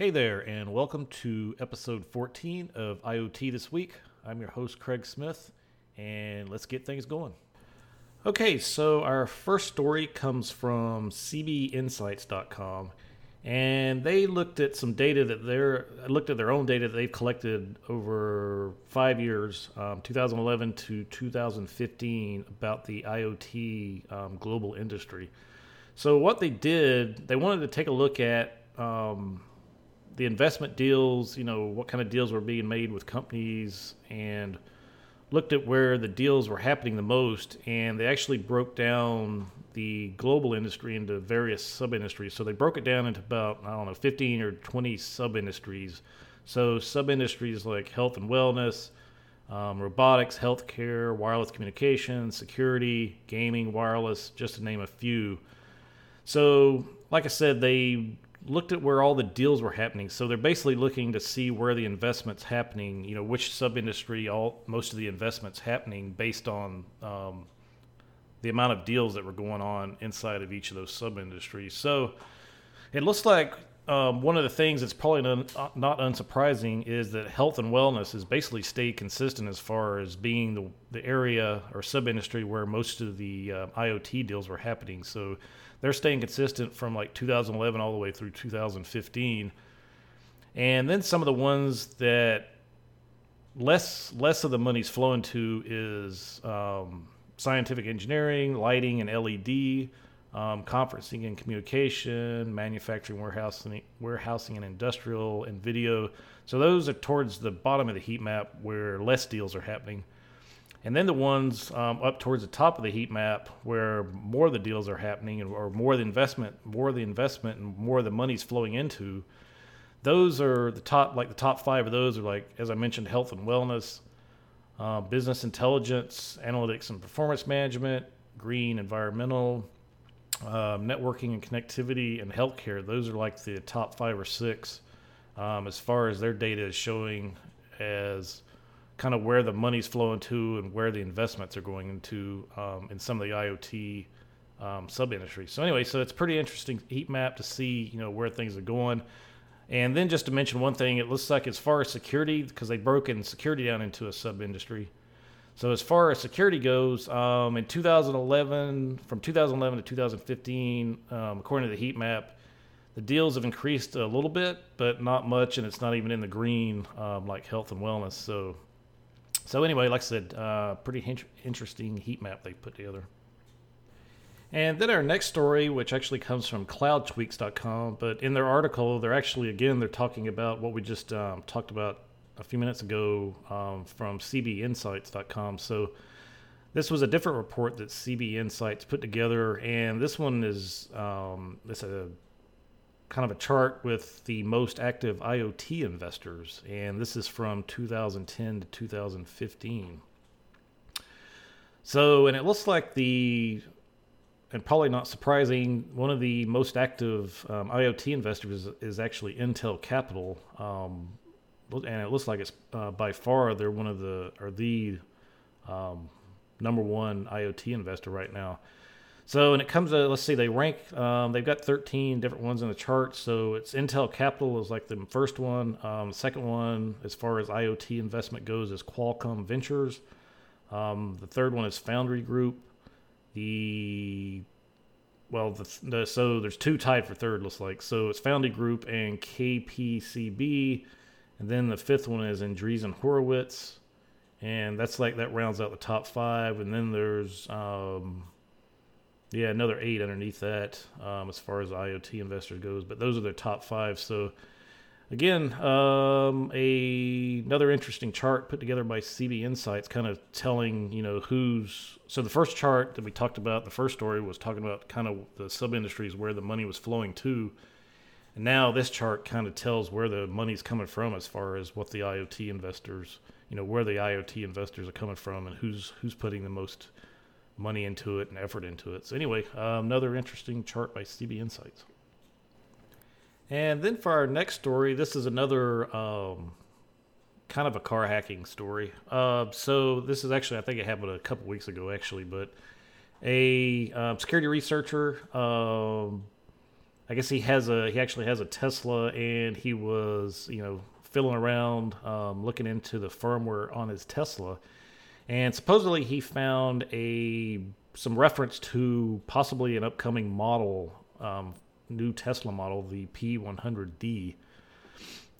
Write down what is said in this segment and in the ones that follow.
Hey there, and welcome to episode 14 of IoT This Week. I'm your host, Craig Smith, and let's get things going. Okay, so our first story comes from cbinsights.com, and they looked at some data that they're looked at their own data that they've collected over five years, um, 2011 to 2015, about the IoT um, global industry. So what they did, they wanted to take a look at um, the investment deals, you know, what kind of deals were being made with companies and looked at where the deals were happening the most and they actually broke down the global industry into various sub industries. So they broke it down into about, I don't know, 15 or 20 sub industries. So sub industries like health and wellness, um, robotics, healthcare, wireless communication, security, gaming, wireless, just to name a few. So, like I said, they looked at where all the deals were happening. So they're basically looking to see where the investments happening. You know, which sub industry all most of the investments happening based on um, the amount of deals that were going on inside of each of those sub industries. So it looks like um, one of the things that's probably not, uh, not unsurprising is that health and wellness has basically stayed consistent as far as being the, the area or sub industry where most of the uh, IoT deals were happening. So they're staying consistent from like 2011 all the way through 2015. And then some of the ones that less less of the money's flowing to is um, scientific engineering, lighting, and LED, um, conferencing and communication, manufacturing, warehousing, warehousing and industrial, and video. So those are towards the bottom of the heat map where less deals are happening. And then the ones um, up towards the top of the heat map where more of the deals are happening or more of the investment, more of the investment and more of the money's flowing into, those are the top, like the top five of those are like, as I mentioned, health and wellness, uh, business intelligence, analytics and performance management, green, environmental, uh, networking and connectivity, and healthcare. Those are like the top five or six um, as far as their data is showing as kind of where the money's flowing to and where the investments are going into um, in some of the IoT um, sub industries. So anyway, so it's pretty interesting heat map to see you know where things are going. And then just to mention one thing, it looks like as far as security, because they broke in security down into a sub industry. So as far as security goes, um, in 2011, from 2011 to 2015, um, according to the heat map, the deals have increased a little bit, but not much, and it's not even in the green um, like health and wellness. So so anyway, like I said, uh, pretty in- interesting heat map they put together. And then our next story, which actually comes from cloudtweaks.com, but in their article, they're actually, again, they're talking about what we just um, talked about a few minutes ago um, from cbinsights.com. So this was a different report that CB Insights put together, and this one is um, it's a kind of a chart with the most active IoT investors, and this is from 2010 to 2015. So, and it looks like the, and probably not surprising, one of the most active um, IoT investors is, is, actually Intel Capital, um, and it looks like it's uh, by far they're one of the or the um, number one IoT investor right now. So when it comes to let's see, they rank. Um, they've got 13 different ones in the chart. So it's Intel Capital is like the first one. Um, second one, as far as IoT investment goes, is Qualcomm Ventures. Um, the third one is Foundry Group. The well, the, the, so there's two tied for third. Looks like so it's Foundry Group and KPCB, and then the fifth one is Andreessen Horowitz, and that's like that rounds out the top five. And then there's um, yeah, another eight underneath that um, as far as IoT investors goes. But those are their top five. So again, um, a another interesting chart put together by CB Insights, kind of telling you know who's. So the first chart that we talked about, the first story was talking about kind of the sub industries where the money was flowing to. And now this chart kind of tells where the money's coming from as far as what the IoT investors, you know, where the IoT investors are coming from and who's who's putting the most money into it and effort into it. So anyway, um, another interesting chart by CB Insights. And then for our next story, this is another um, kind of a car hacking story. Uh, so this is actually, I think it happened a couple weeks ago, actually, but a um, security researcher, um, I guess he has a he actually has a Tesla, and he was you know fiddling around um, looking into the firmware on his Tesla, and supposedly he found a some reference to possibly an upcoming model, um, new Tesla model, the P100D,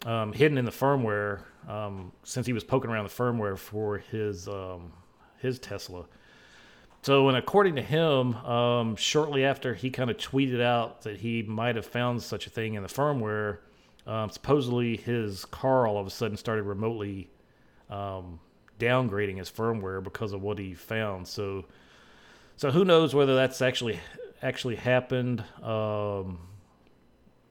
um, hidden in the firmware. Um, since he was poking around the firmware for his um, his Tesla. So, and according to him, um, shortly after he kind of tweeted out that he might have found such a thing in the firmware, um, supposedly his car all of a sudden started remotely downgrading his firmware because of what he found. So, so who knows whether that's actually actually happened, um,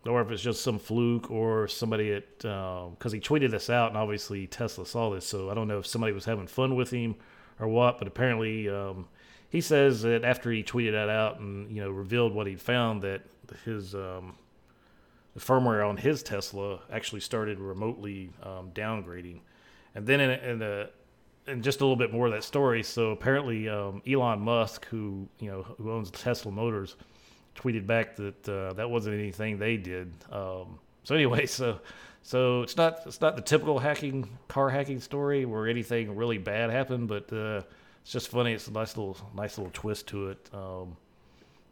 or if it's just some fluke or somebody at because uh, he tweeted this out and obviously Tesla saw this. So I don't know if somebody was having fun with him or what, but apparently um, he says that after he tweeted that out and you know revealed what he'd found, that his um, the firmware on his Tesla actually started remotely um, downgrading, and then in, in a and just a little bit more of that story. So apparently, um, Elon Musk, who you know who owns Tesla Motors, tweeted back that uh, that wasn't anything they did. Um, so anyway, so so it's not it's not the typical hacking car hacking story where anything really bad happened, but uh, it's just funny. It's a nice little nice little twist to it. Um,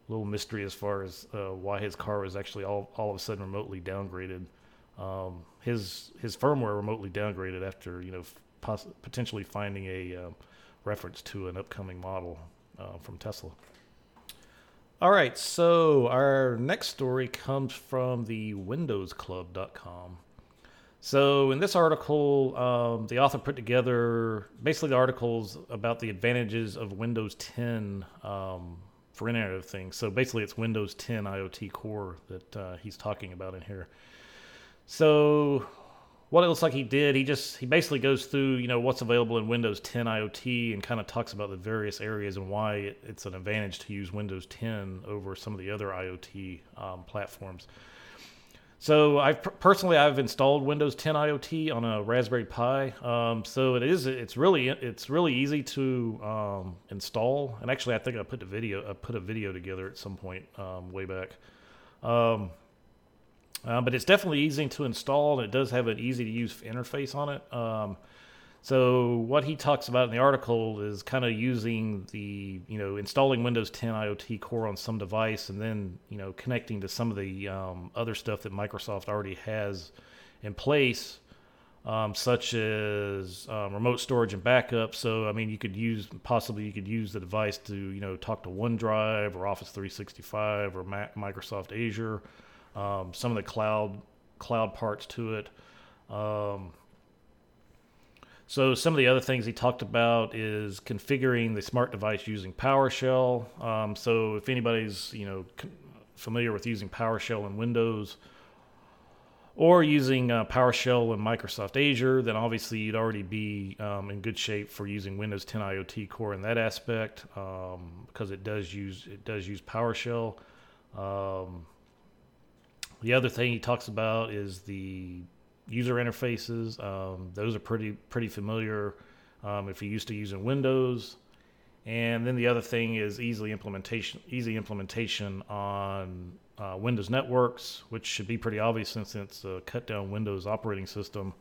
little mystery as far as uh, why his car was actually all all of a sudden remotely downgraded. Um, his his firmware remotely downgraded after you know poss- potentially finding a uh, reference to an upcoming model uh, from Tesla. All right, so our next story comes from the WindowsClub.com. So, in this article, um, the author put together basically the articles about the advantages of Windows 10 um, for Internet of Things. So, basically, it's Windows 10 IoT Core that uh, he's talking about in here. So, what it looks like he did, he just he basically goes through you know what's available in Windows 10 IoT and kind of talks about the various areas and why it, it's an advantage to use Windows 10 over some of the other IoT um, platforms. So I personally I've installed Windows 10 IoT on a Raspberry Pi. Um, so it is it's really it's really easy to um, install. And actually, I think I put the video I put a video together at some point um, way back. Um, but it's definitely easy to install. And it does have an easy to use interface on it. Um, so what he talks about in the article is kind of using the, you know, installing Windows 10 IoT Core on some device and then, you know, connecting to some of the um, other stuff that Microsoft already has in place, um, such as um, remote storage and backup. So, I mean, you could use possibly you could use the device to, you know, talk to OneDrive or Office 365 or Microsoft Azure, um, some of the cloud cloud parts to it. Um, so some of the other things he talked about is configuring the smart device using PowerShell. Um, so if anybody's you know familiar with using PowerShell in Windows or using uh, PowerShell in Microsoft Azure, then obviously you'd already be um, in good shape for using Windows 10 IoT Core in that aspect um, because it does use it does use PowerShell. Um, the other thing he talks about is the user interfaces. Um, those are pretty pretty familiar um, if you're used to using Windows. And then the other thing is easily implementation, easy implementation on uh, Windows networks, which should be pretty obvious since it's a cut down Windows operating system.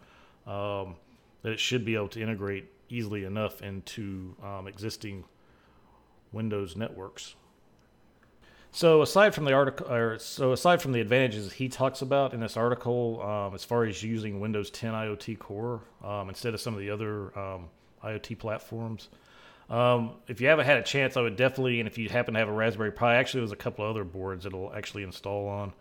Um, that it should be able to integrate easily enough into um, existing Windows networks. So aside from the article, or so aside from the advantages he talks about in this article, um, as far as using Windows 10 IoT Core um, instead of some of the other um, IoT platforms, um, if you haven't had a chance, I would definitely, and if you happen to have a Raspberry Pi, actually there's a couple other boards it'll actually install on.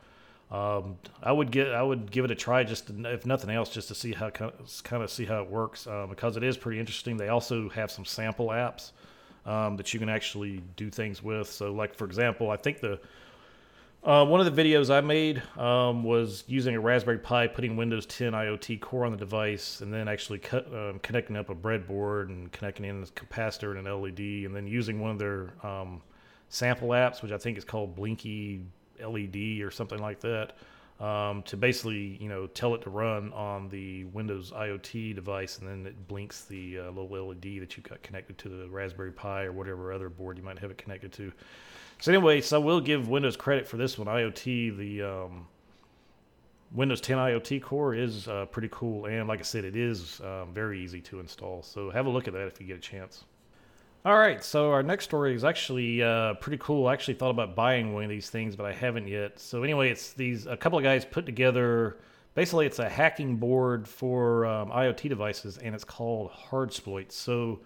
Um, I would get, I would give it a try, just to, if nothing else, just to see how kind of see how it works uh, because it is pretty interesting. They also have some sample apps um, that you can actually do things with. So, like for example, I think the uh, one of the videos I made um, was using a Raspberry Pi, putting Windows 10 IoT Core on the device, and then actually cut, um, connecting up a breadboard and connecting in a capacitor and an LED, and then using one of their um, sample apps, which I think is called Blinky LED or something like that. Um, to basically you know tell it to run on the Windows IoT device, and then it blinks the uh, little LED that you've got connected to the Raspberry Pi or whatever other board you might have it connected to. So anyway, so I will give Windows credit for this one. IoT, the um, Windows 10 IoT Core is uh, pretty cool, and like I said, it is um, very easy to install. So have a look at that if you get a chance. All right, so our next story is actually uh, pretty cool. I actually thought about buying one of these things, but I haven't yet. So anyway, it's these a couple of guys put together. Basically, it's a hacking board for um, IoT devices, and it's called Hardsploit. So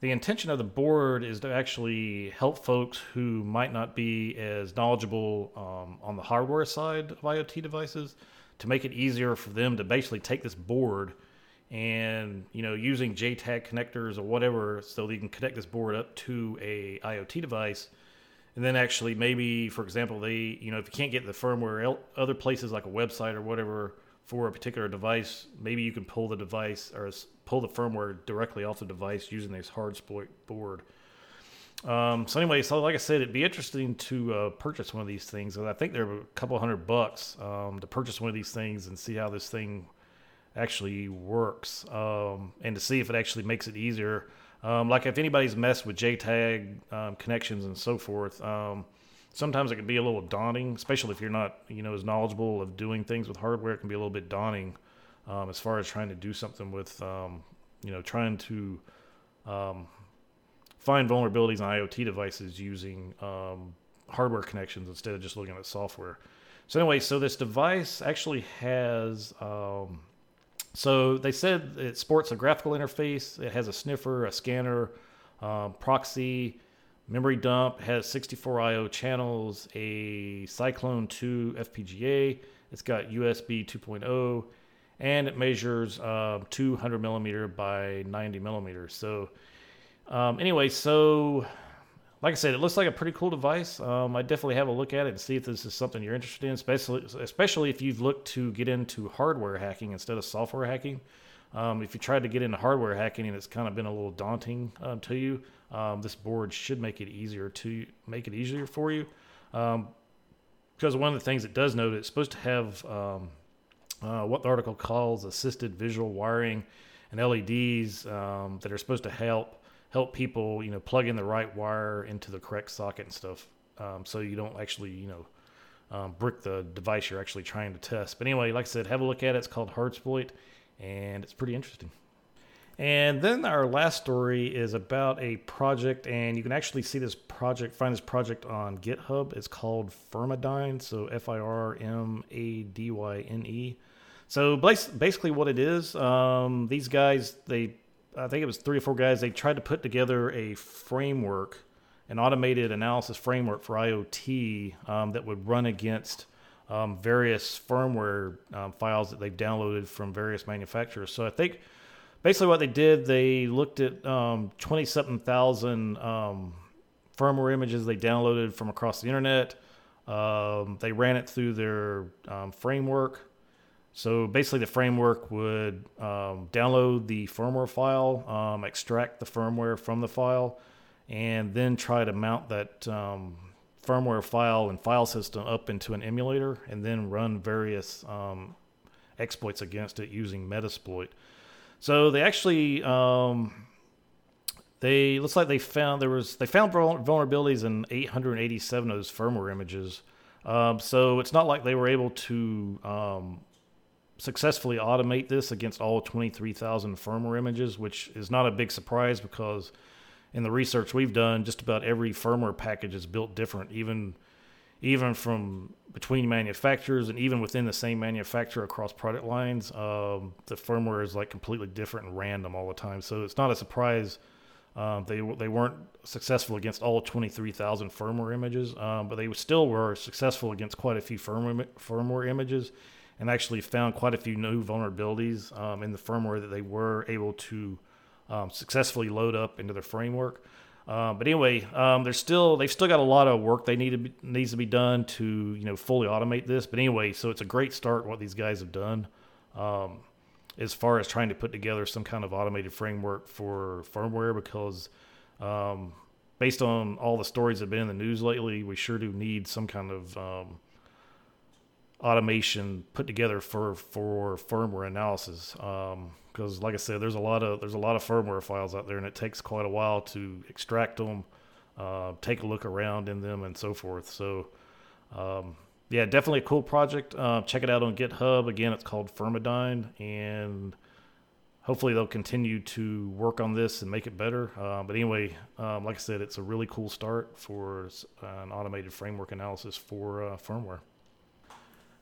the intention of the board is to actually help folks who might not be as knowledgeable um, on the hardware side of IoT devices to make it easier for them to basically take this board and you know using JTAG connectors or whatever so they can connect this board up to a IoT device. And then actually maybe for example they you know if you can't get the firmware other places like a website or whatever for a particular device maybe you can pull the device or pull the firmware directly off the device using this Hardsploit board. Um, so anyway so like i said it'd be interesting to uh, purchase one of these things i think they're a couple hundred bucks um, to purchase one of these things and see how this thing actually works um, and to see if it actually makes it easier. Um, like if anybody's messed with JTAG um, connections and so forth, um, sometimes it can be a little daunting, especially if you're not you know as knowledgeable of doing things with hardware. It can be a little bit daunting um, as far as trying to do something with um, you know trying to find vulnerabilities on IoT devices using hardware connections instead of just looking at software. So anyway, so this device actually has um, so they said it sports a graphical interface. It has a sniffer, a scanner, um, proxy, memory dump, has 64 I/O channels, a Cyclone 2 FPGA. It's got USB 2.0, and it measures uh, 200 millimeter by 90 millimeters. So um, anyway, so like I said, it looks like a pretty cool device. Um, I definitely have a look at it and see if this is something you're interested in, especially especially if you've looked to get into hardware hacking instead of software hacking. Um, if you tried to get into hardware hacking and it's kind of been a little daunting uh, to you, um, this board should make it easier to make it easier for you. Um, because one of the things it does note, is it's supposed to have um, uh, what the article calls assisted visual wiring and LEDs um, that are supposed to help help people, you know, plug in the right wire into the correct socket and stuff, um, so you don't actually, you know, um, brick the device you're actually trying to test. But anyway, like I said, have a look at it. It's called Hardsploit, and it's pretty interesting. And then our last story is about a project, and you can actually see this project, find this project on GitHub. It's called Firmadyne, so F I R M A D Y N E. So basically, what it is, um, these guys they I think it was three or four guys. They tried to put together a framework, an automated analysis framework for IoT um, that would run against um, various firmware um, files that they've downloaded from various manufacturers. So I think basically what they did, they looked at um, 20 something thousand um, firmware images they downloaded from across the internet. Um, they ran it through their framework so basically, the framework would um, download the firmware file, um, extract the firmware from the file, and then try to mount that um, firmware file and file system up into an emulator, and then run various um, exploits against it using Metasploit. So they actually um, they looks like they found there was they found vulnerabilities in 887 of those firmware images. Um, so it's not like they were able to um, successfully automate this against all 23,000 firmware images, which is not a big surprise because in the research we've done, just about every firmware package is built different, even even from between manufacturers and even within the same manufacturer across product lines. Um, the firmware is like completely different and random all the time, so it's not a surprise. Um, they they weren't successful against all 23,000 firmware images, um, but they still were successful against quite a few firmware firmware images and actually found quite a few new vulnerabilities um, in the firmware that they were able to um, successfully load up into their framework. Uh, but anyway, um, there's still they've still got a lot of work they need to be, needs to be done to you know fully automate this. But anyway, so it's a great start what these guys have done um, as far as trying to put together some kind of automated framework for firmware because um, based on all the stories that have been in the news lately, we sure do need some kind of um, automation put together for for firmware analysis. Because, um, like I said, there's a lot of there's a lot of firmware files out there, and it takes quite a while to extract them, uh, take a look around in them, and so forth. So, um, yeah, definitely a cool project. Uh, check it out on GitHub. Again, it's called Firmadyne, and hopefully they'll continue to work on this and make it better. Uh, but anyway, um, like I said, it's a really cool start for an automated framework analysis for uh, firmware.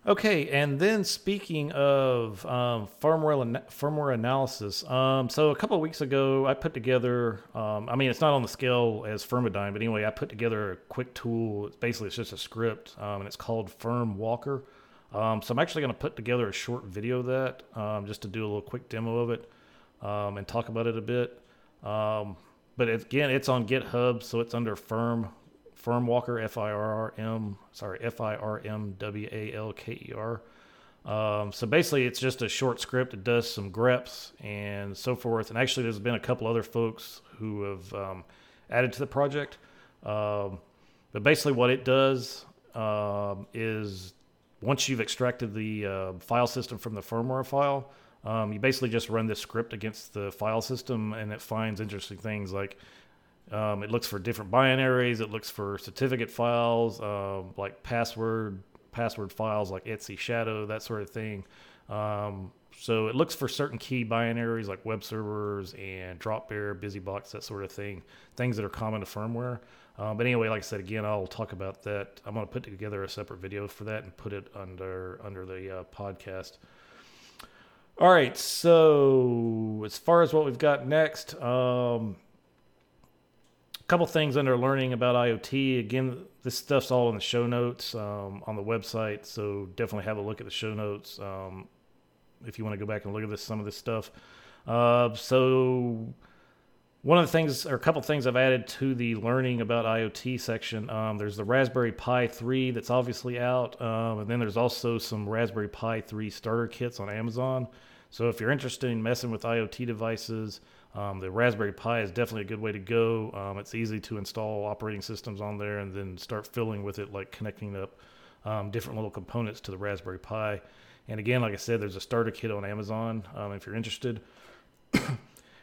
Okay, and then speaking of um, firmware firmware analysis, um, so a couple of weeks ago I put together. Um, I mean, it's not on the scale as Firmadyne, but anyway, I put together a quick tool. It's basically it's just a script, um, and it's called Firm Walker. Um, so I'm actually going to put together a short video of that um, just to do a little quick demo of it and talk about it a bit. but again, it's on GitHub, so it's under Firm Firm Walker, F I R R M, sorry, F I R M W A L K E R. Um, so basically, it's just a short script. It does some greps and so forth. And actually, there's been a couple other folks who have um, added to the project. Um, but basically, what it does um, is once you've extracted the uh, file system from the firmware file, um, you basically just run this script against the file system, and it finds interesting things like um, it looks for different binaries. It looks for certificate files, um, like password password files, like etc shadow, that sort of thing. Um, so it looks for certain key binaries like web servers and Dropbear, BusyBox, that sort of thing, things that are common to firmware. Um, but anyway, like I said, again, I'll talk about that. I'm going to put together a separate video for that and put it under under the uh, podcast. All right, so as far as what we've got next, um, couple things under learning about IoT. Again, this stuff's all in the show notes um, on the website, so definitely have a look at the show notes um, if you want to go back and look at this some of this stuff. Uh, so one of the things, or a couple things I've added to the learning about IoT section. Um, there's the Raspberry Pi 3 that's obviously out, um, and then there's also some Raspberry Pi 3 starter kits on Amazon. So if you're interested in messing with IoT devices, um, the Raspberry Pi is definitely a good way to go. Um, it's easy to install operating systems on there and then start filling with it, like connecting up um, different little components to the Raspberry Pi. And again, like I said, there's a starter kit on Amazon um, if you're interested. and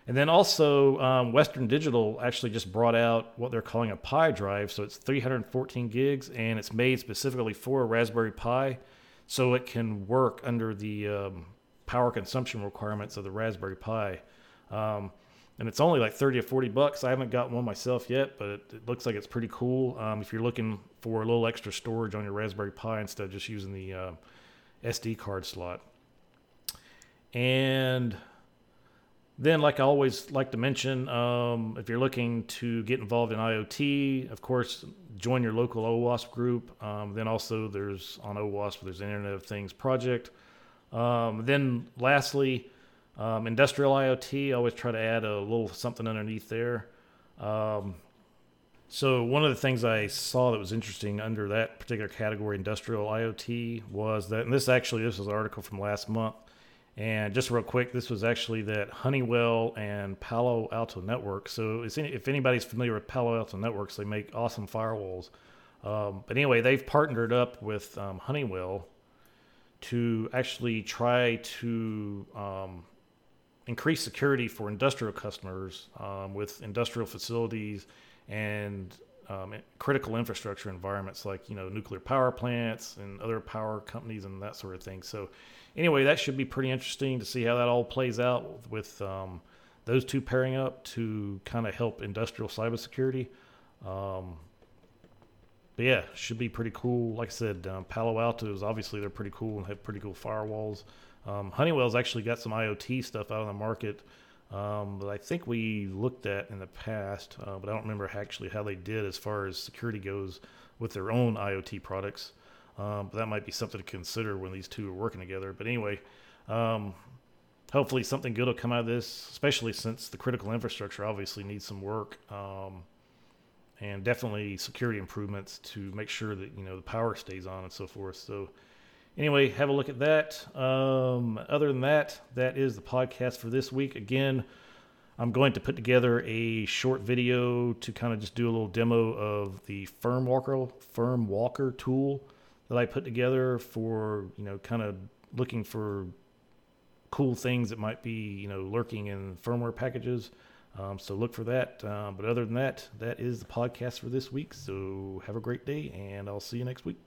then also, um, Western Digital actually just brought out what they're calling a Pi drive. So it's 314 gigs and it's made specifically for a Raspberry Pi so it can work under the um, power consumption requirements of the Raspberry Pi. Um, and it's only like 30 or 40 bucks. I haven't gotten one myself yet, but it, it looks like it's pretty cool. Um, if you're looking for a little extra storage on your Raspberry Pi instead of just using the uh, SD card slot. And then, like I always like to mention, um, if you're looking to get involved in IoT, of course, join your local OWASP group. Um, then also, there's on OWASP, there's Internet of Things project. Um, then, lastly, um, industrial IoT, I always try to add a little something underneath there. Um, so one of the things I saw that was interesting under that particular category, industrial IoT, was that, and this actually this was an article from last month, and just real quick, this was actually that Honeywell and Palo Alto Networks. So if anybody's familiar with Palo Alto Networks, they make awesome firewalls. Um, but anyway, they've partnered up with um, Honeywell to actually try to um, increase security for industrial customers um, with industrial facilities and um, critical infrastructure environments like you know nuclear power plants and other power companies and that sort of thing. So anyway, that should be pretty interesting to see how that all plays out with um, those two pairing up to kind of help industrial cybersecurity. Um, but yeah, should be pretty cool. Like I said, um, Palo Alto is obviously they're pretty cool and have pretty cool firewalls. Um, Honeywell's actually got some IoT stuff out on the market um, that I think we looked at in the past, uh, but I don't remember actually how they did as far as security goes with their own IoT products. Um, but that might be something to consider when these two are working together. But anyway, um, hopefully something good will come out of this, especially since the critical infrastructure obviously needs some work. Um, and definitely security improvements to make sure that you know the power stays on and so forth. So anyway, have a look at that. Um, other than that, that is the podcast for this week. Again, I'm going to put together a short video to kind of just do a little demo of the Firm Walker Firm Walker tool that I put together for you know kind of looking for cool things that might be you know lurking in firmware packages. Um, so look for that. Uh, but other than that, that is the podcast for this week. So have a great day, and I'll see you next week.